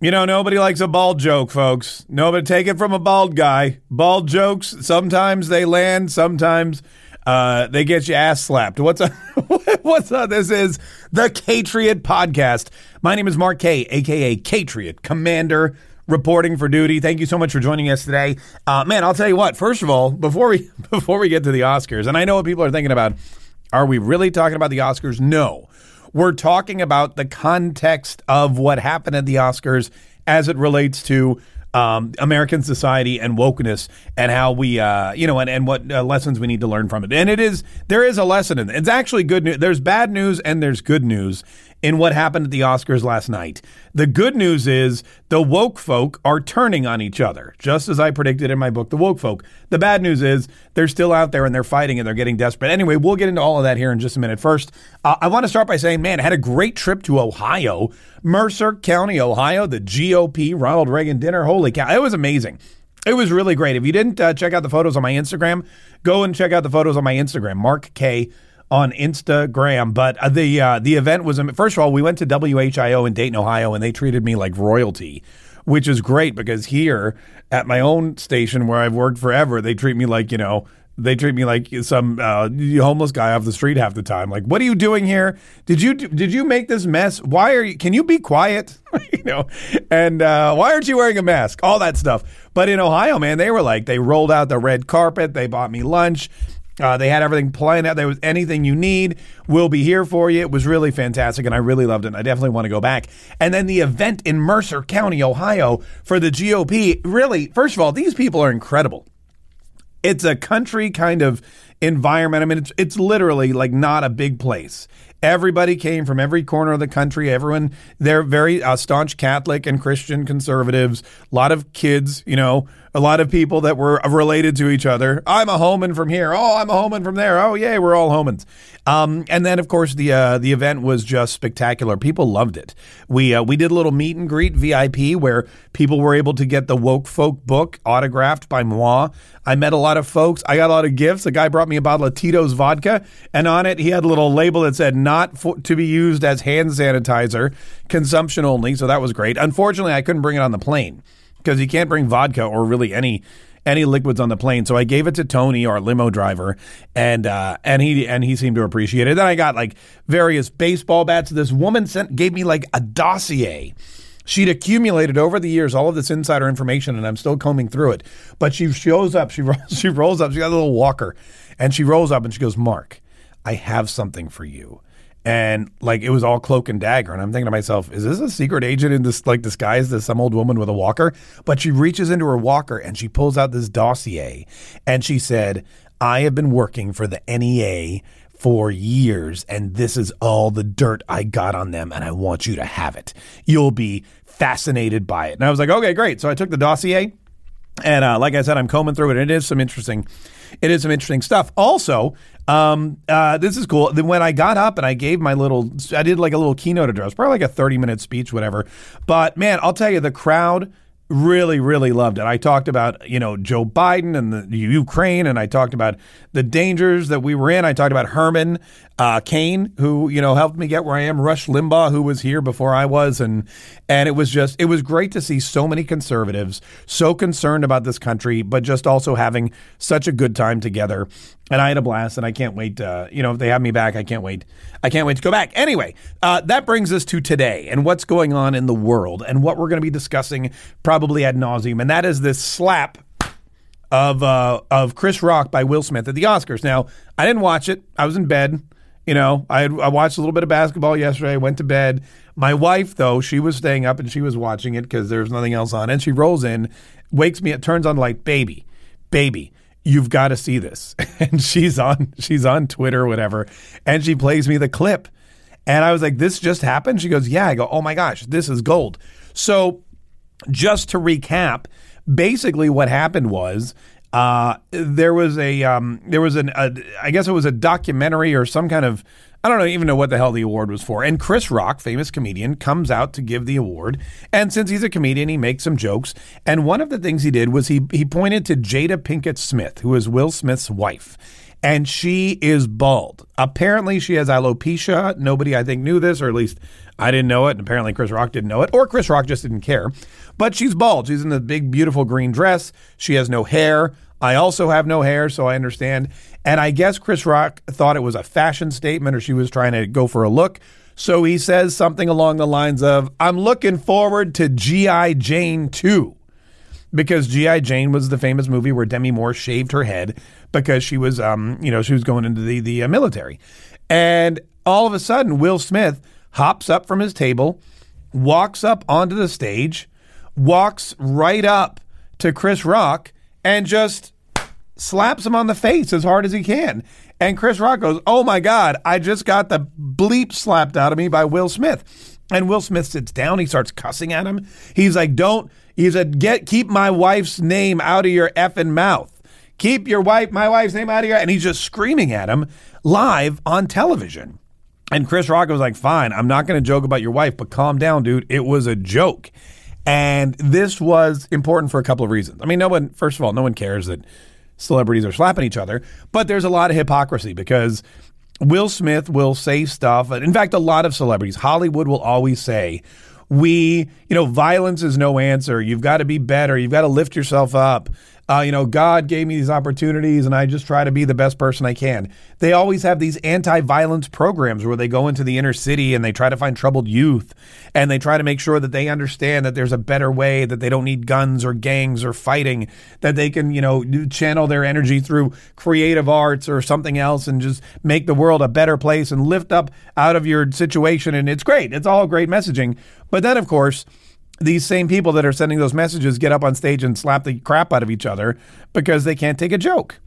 You know, nobody likes a bald joke, folks. Nobody take it from a bald guy. Bald jokes, sometimes they land, sometimes uh, they get you ass slapped. What's up? What's up? This is the Catriot Podcast. My name is Mark Kaye, aka Catriot, Commander, reporting for duty. Thank you so much for joining us today. Uh, man, I'll tell you what. First of all, before we before we get to the Oscars, and I know what people are thinking about, are we really talking about the Oscars? No. We're talking about the context of what happened at the Oscars as it relates to um, American society and wokeness and how we, uh, you know, and, and what uh, lessons we need to learn from it. And it is, there is a lesson in it. It's actually good news. There's bad news and there's good news in what happened at the Oscars last night. The good news is the woke folk are turning on each other, just as I predicted in my book, The Woke Folk. The bad news is they're still out there and they're fighting and they're getting desperate. Anyway, we'll get into all of that here in just a minute. First, uh, I want to start by saying, man, I had a great trip to Ohio, Mercer County, Ohio, the GOP Ronald Reagan dinner. Holy cow, it was amazing. It was really great. If you didn't uh, check out the photos on my Instagram, go and check out the photos on my Instagram, Mark Kaye on Instagram. But uh, the uh, the event was first of all, we went to WHIO in Dayton, Ohio, and they treated me like royalty, which is great because here at my own station where I've worked forever, they treat me like you know. They treat me like some uh, homeless guy off the street half the time. Like, what are you doing here? Did you did you make this mess? Why are you? Can you be quiet? you know, and uh, why aren't you wearing a mask? All that stuff. But in Ohio, man, they were like they rolled out the red carpet. They bought me lunch uh, they had everything planned out. There was anything you need, we'll be here for you. It was really fantastic, and I really loved it. I definitely want to go back. And then the event in Mercer County, Ohio, for the GOP. Really, first of all, these people are incredible. It's a country kind of environment. I mean, it's it's literally like not a big place. Everybody came from every corner of the country. Everyone, they're very uh, staunch Catholic and Christian conservatives. A lot of kids, you know, a lot of people that were related to each other. I'm a Homan from here. Oh, I'm a Homan from there. Oh, yay, we're all Homans. Um, and then, of course, the uh, the event was just spectacular. People loved it. We uh, we did a little meet and greet VIP where people were able to get the Woke Folk book autographed by moi. I met a lot of folks. I got a lot of gifts. A guy brought me a bottle of Tito's vodka, and on it he had a little label that said "not for, to be used as hand sanitizer, consumption only." So that was great. Unfortunately, I couldn't bring it on the plane because you can't bring vodka or really any any liquids on the plane. So I gave it to Tony, our limo driver, and uh, and he and he seemed to appreciate it. Then I got like various baseball bats. This woman sent gave me like a dossier. She'd accumulated over the years all of this insider information, and I'm still combing through it. But she shows up, she she rolls up, she got a little walker, and she rolls up and she goes, "Mark, I have something for you." And like it was all cloak and dagger. And i'm thinking to myself is this a secret agent in this like disguise as some old woman with a walker? But she reaches into her walker and she pulls out this dossier. And she said i have been working for the NEA for years and this is all the dirt i got on them and i want you to have it. You'll be fascinated by it. And i was like okay great. So i took the dossier and uh, like i said i'm combing through it and it is some interesting it is some interesting stuff. Also, um, uh, this is cool. Then when I got up and I gave my little, I did like a little keynote address, probably like a 30 minute speech, whatever. But man, I'll tell you, the crowd really, really loved it. I talked about, you know, Joe Biden and the Ukraine, and I talked about the dangers that we were in. I talked about Herman uh, Cain, who, you know, helped me get where I am, Rush Limbaugh, who was here before I was. And, and it was just, it was great to see so many conservatives so concerned about this country, but just also having such a good time together. And I had a blast, and I can't wait. Uh, you know, if they have me back, I can't wait. I can't wait to go back. Anyway, uh, that brings us to today and what's going on in the world and what we're going to be discussing probably ad nauseum, and that is this slap of uh, of Chris Rock by Will Smith at the Oscars. Now, I didn't watch it. I was in bed. You know, I, had, I watched a little bit of basketball yesterday. Went to bed. My wife, though, she was staying up and she was watching it because there's nothing else on. And she rolls in, wakes me, it turns on like, baby, baby you've got to see this. And she's on she's on Twitter or whatever, and she plays me the clip. And I was like, this just happened? She goes, Yeah. I go, oh my gosh, this is gold. So just to recap, basically what happened was uh, there was a um, there was an a, I guess it was a documentary or some kind of I don't even know what the hell the award was for. And Chris Rock, famous comedian, comes out to give the award. And since he's a comedian, he makes some jokes. And one of the things he did was he he pointed to Jada Pinkett Smith, who is Will Smith's wife. And she is bald. Apparently, she has alopecia. Nobody, I think, knew this, or at least I didn't know it, and apparently Chris Rock didn't know it, or Chris Rock just didn't care. But she's bald. She's in the big, beautiful green dress. She has no hair. I also have no hair, so I understand. And I guess Chris Rock thought it was a fashion statement or she was trying to go for a look. So he says something along the lines of, I'm looking forward to G.I. Jane 2. Because G.I. Jane was the famous movie where Demi Moore shaved her head because she was, um, you know, she was going into the, the uh, military. And all of a sudden, Will Smith hops up from his table, walks up onto the stage, walks right up to Chris Rock, and just slaps him on the face as hard as he can. And Chris Rock goes, Oh my God, I just got the bleep slapped out of me by Will Smith. And Will Smith sits down. He starts cussing at him. He's like, Don't, he said, Get, keep my wife's name out of your effing mouth. Keep your wife, my wife's name out of your, and he's just screaming at him live on television. And Chris Rock was like, Fine, I'm not going to joke about your wife, but calm down, dude. It was a joke. And this was important for a couple of reasons. I mean, no one, first of all, no one cares that celebrities are slapping each other, but there's a lot of hypocrisy because Will Smith will say stuff. In fact, a lot of celebrities, Hollywood will always say, we, you know, violence is no answer. You've got to be better. You've got to lift yourself up uh, you know, God gave me these opportunities and I just try to be the best person I can. They always have these anti violence programs where they go into the inner city and they try to find troubled youth and they try to make sure that they understand that there's a better way, that they don't need guns or gangs or fighting, that they can, you know, channel their energy through creative arts or something else and just make the world a better place and lift up out of your situation. And it's great. It's all great messaging. But then, of course, these same people that are sending those messages get up on stage and slap the crap out of each other because they can't take a joke.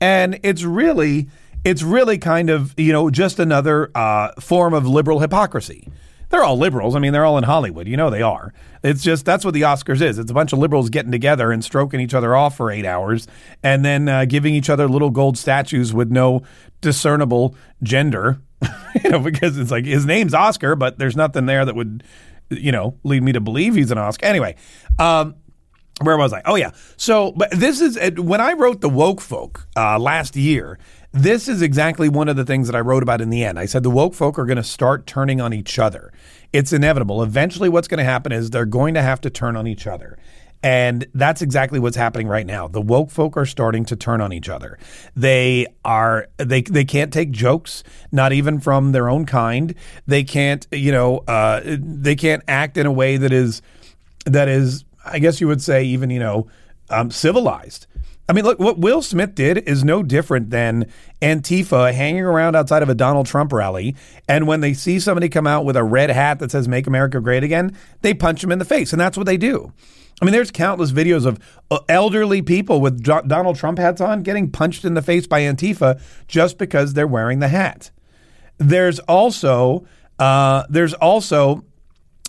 And it's really, it's really kind of, you know, just another uh, form of liberal hypocrisy. They're all liberals. I mean, they're all in Hollywood. You know they are. It's just that's what the Oscars is. It's a bunch of liberals getting together and stroking each other off for eight hours and then uh, giving each other little gold statues with no discernible gender. you know, because it's like his name's Oscar, but there's nothing there that would you know, lead me to believe he's an Oscar. Anyway, um, where was I? Oh yeah. So, but this is when I wrote the woke folk uh, last year. This is exactly one of the things that I wrote about in the end. I said the woke folk are going to start turning on each other. It's inevitable. Eventually, what's going to happen is they're going to have to turn on each other. And that's exactly what's happening right now. The woke folk are starting to turn on each other. They are they they can't take jokes, not even from their own kind. They can't, you know, uh, they can't act in a way that is that is, I guess you would say, even you know, um, civilized. I mean, look, what Will Smith did is no different than Antifa hanging around outside of a Donald Trump rally. And when they see somebody come out with a red hat that says, Make America Great Again, they punch him in the face. And that's what they do. I mean, there's countless videos of uh, elderly people with Donald Trump hats on getting punched in the face by Antifa just because they're wearing the hat. There's also uh, there's also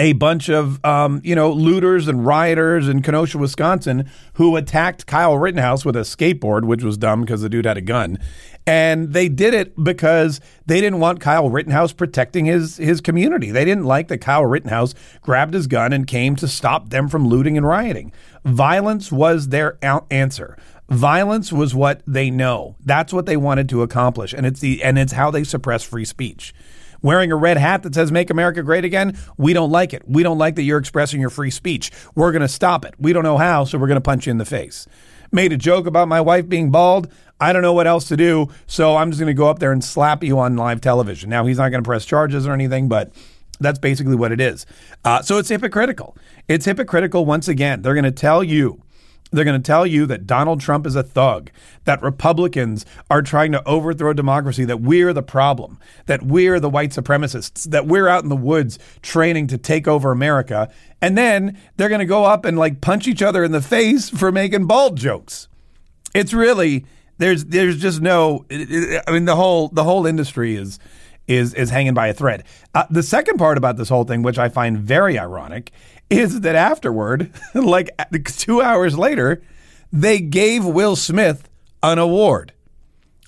a bunch of um, you know looters and rioters in Kenosha, Wisconsin, who attacked Kyle Rittenhouse with a skateboard, which was dumb because the dude had a gun, and they did it because they didn't want Kyle Rittenhouse protecting his his community. They didn't like that Kyle Rittenhouse grabbed his gun and came to stop them from looting and rioting. Violence was their answer. Violence was what they know. That's what they wanted to accomplish, and it's the and it's how they suppress free speech wearing a red hat that says Make America Great Again, we don't like it. We don't like that you're expressing your free speech. We're going to stop it. We don't know how, so we're going to punch you in the face. Made a joke about my wife being bald. I don't know what else to do, so I'm just going to go up there and slap you on live television. Now, he's not going to press charges or anything, but that's basically what it is. Uh, so it's hypocritical. It's hypocritical once again. They're going to tell you they're going to tell you that Donald Trump is a thug, that Republicans are trying to overthrow democracy, that we're the problem, that we're the white supremacists, that we're out in the woods training to take over America. And then they're going to go up and like punch each other in the face for making bald jokes. It's really there's there's just no I mean the whole the whole industry is is is hanging by a thread. Uh, the second part about this whole thing, which I find very ironic, is that afterward, like two hours later, they gave Will Smith an award.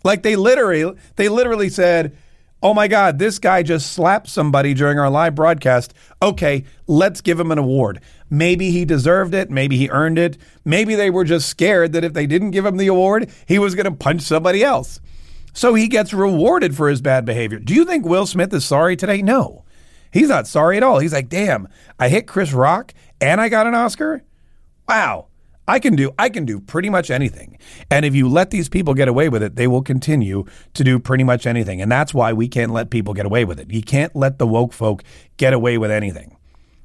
Like they literally, they literally said, "Oh my God, this guy just slapped somebody during our live broadcast. Okay, let's give him an award. Maybe he deserved it. Maybe he earned it. Maybe they were just scared that if they didn't give him the award, he was going to punch somebody else." So he gets rewarded for his bad behavior. Do you think Will Smith is sorry today? No. He's not sorry at all. He's like, damn, I hit Chris Rock and I got an Oscar. Wow. I can do I can do pretty much anything. And if you let these people get away with it, they will continue to do pretty much anything. And that's why we can't let people get away with it. You can't let the woke folk get away with anything.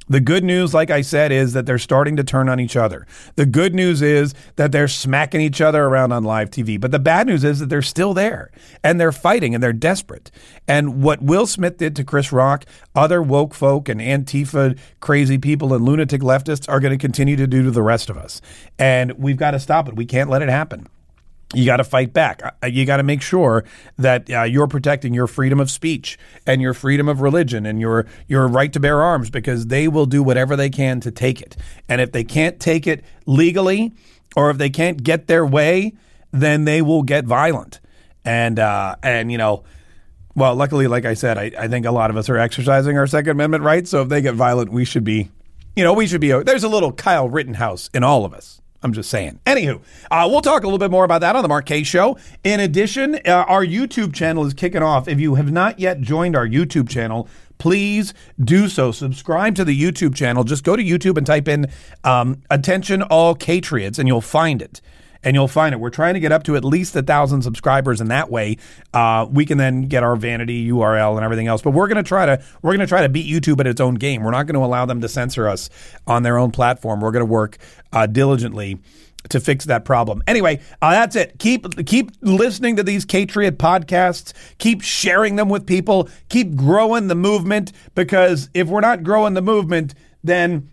The good news, like I said, is that they're starting to turn on each other. The good news is that they're smacking each other around on live TV. But the bad news is that they're still there and they're fighting and they're desperate. And what Will Smith did to Chris Rock, other woke folk and Antifa crazy people and lunatic leftists are going to continue to do to the rest of us. And we've got to stop it. We can't let it happen you got to fight back. Uh, you got to make sure that uh, you're protecting your freedom of speech and your freedom of religion and your your right to bear arms because they will do whatever they can to take it. And if they can't take it legally or if they can't get their way, then they will get violent. And uh, and you know, well, luckily, like I said, I, I think a lot of us are exercising our Second Amendment rights. So if they get violent, we should be, you know, we should be. There's a little Kyle Rittenhouse in all of us. I'm just saying. Anywho, uh, we'll talk a little bit more about that on the Mark Kaye Show. In addition, uh, our YouTube channel is kicking off. If you have not yet joined our YouTube channel, please do so. Subscribe to the YouTube channel. Just go to YouTube and type in um, "Attention All Catriots" and you'll find it and you'll find it. We're trying to get up to at least a thousand subscribers, and that way uh, we can then get our vanity URL and everything else. But we're going to try to we're to try to beat YouTube at its own game. We're not going to allow them to censor us on their own platform. We're going to work uh, diligently to fix that problem. Anyway, uh, that's it. Keep keep listening to these Catriot podcasts. Keep sharing them with people. Keep growing the movement because if we're not growing the movement, then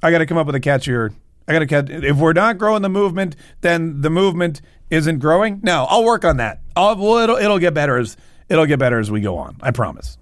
I got to come up with a catchier I got to catch. If we're not growing the movement, then the movement isn't growing. No, I'll work on that. I'll, well, it'll it'll get better as it'll get better as we go on. I promise.